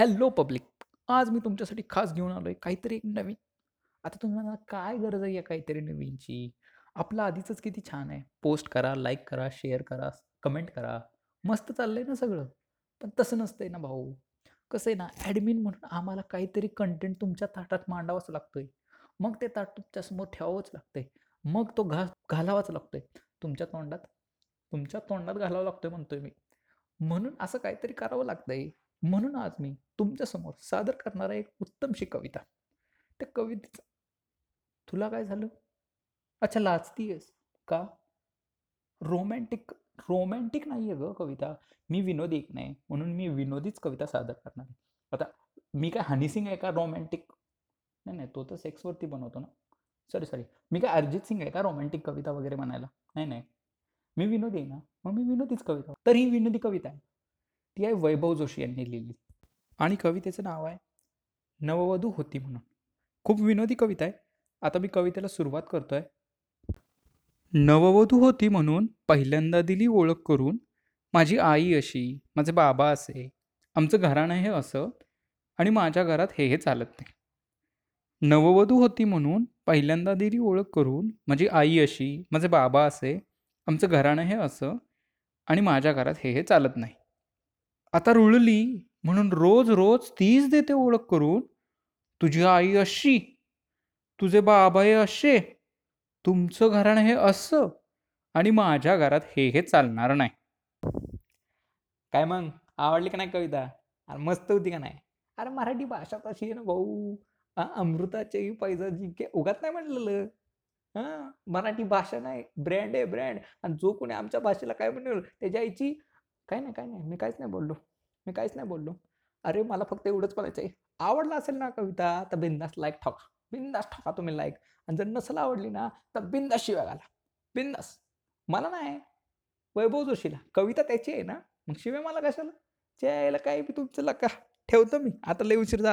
Hello public आज मी तुमच्यासाठी खास घेऊन आलो आहे काहीतरी एक नवीन. आता तुम्ही म्हणाल काय गरज आहे या काहीतरी नवीनची? आपलं आधीचंच किती छान आहे. पोस्ट करा लाईक करा शेअर करा कमेंट करा. मस्त चाललं आहे ना सगळं. पण तसं नसतंय ना भाऊ. कसं आहे ना ॲडमिन म्हणून आम्हाला काहीतरी कंटेंट तुमच्या ताटात मांडावाच लागतोय. मग ते ताट तुमच्यासमोर ठेवावंच लागतंय. मग तो घा घालावाच लागतोय. तुमच्या तोंडात तुमच्या तोंडात घालावं लागतोय म्हणतोय मी. म्हणून असं काहीतरी करावं लागतंय. म्हणून आज मी तुमच्यासमोर सादर करणारा एक उत्तमशी कविता. त्या कवितेचं तुला काय झालं? अच्छा लाचतीयस का? रोमॅन्टिक रोमॅन्टिक नाही आहे ग कविता. मी विनोदी एक नाही म्हणून मी विनोदीच कविता सादर करणार आहे. आता मी काय हनी सिंग आहे का रोमॅन्टिक? नाही नाही तो तर सेक्सवरती बनवतो ना. Sorry sorry. मी काय अरिजित सिंग आहे का रोमॅन्टिक कविता वगैरे म्हणायला? नाही नाही. मी विनोदी आहे ना. मग मी विनोदीच कविता. तर ही विनोदी कविता आहे. ती आहे वैभव जोशी यांनी लिहिली. आणि कवितेचं नाव आहे नववधू होती म्हणून. खूप विनोदी कविता आहे. आता मी कवितेला सुरुवात करतो आहे नववधू होती म्हणून पहिल्यांदा दिली ओळख करून माझी आई अशी माझे बाबा असे आमचं घराणं हे असं आणि माझ्या घरात हे हे चालत नाही. नववधू होती म्हणून पहिल्यांदा दिली ओळख करून माझी आई अशी माझे बाबा असे आमचं घराणं हे असं आणि माझ्या घरात हे हे चालत नाही. आता रुळली म्हणून रोज रोज तीच देते ओळख करून. तुझी आई अशी तुझे बाबा हे असे तुमचं घराणं हे असं आणि माझ्या घरात हे हे चालणार नाही. काय मग? आवडली का नाही कविता? अरे मस्त होती का नाही? अरे मराठी भाषा तशी आहे ना भाऊ. अमृताच्याही पैसा जिंके. उगात नाही म्हटलेलं. हां? मराठी भाषा नाही. ब्रँड आहे ब्रँड. आणि जो कोणी आमच्या भाषेला काय म्हणेल त्याच्या आईची काय नाही काय नाही. मी काहीच नाही बोललो. मी काहीच नाही बोललो. अरे मला फक्त एवढंच बोलायचं आहे आवडला असेल ना कविता तर बिंदास लाईक ठोका. बिंदास ठोका तुम्ही लाईक आणि जर नसेल आवडली ना तर बिंदास शिव्या घाला. बिंदास. मला नाही. वैभव जोशीला. कविता त्याची आहे ना. मग शिव्या मला कशाला? यायला काय बी तुमचं लका. ठेवतो मी. आता लय उशीर झाला.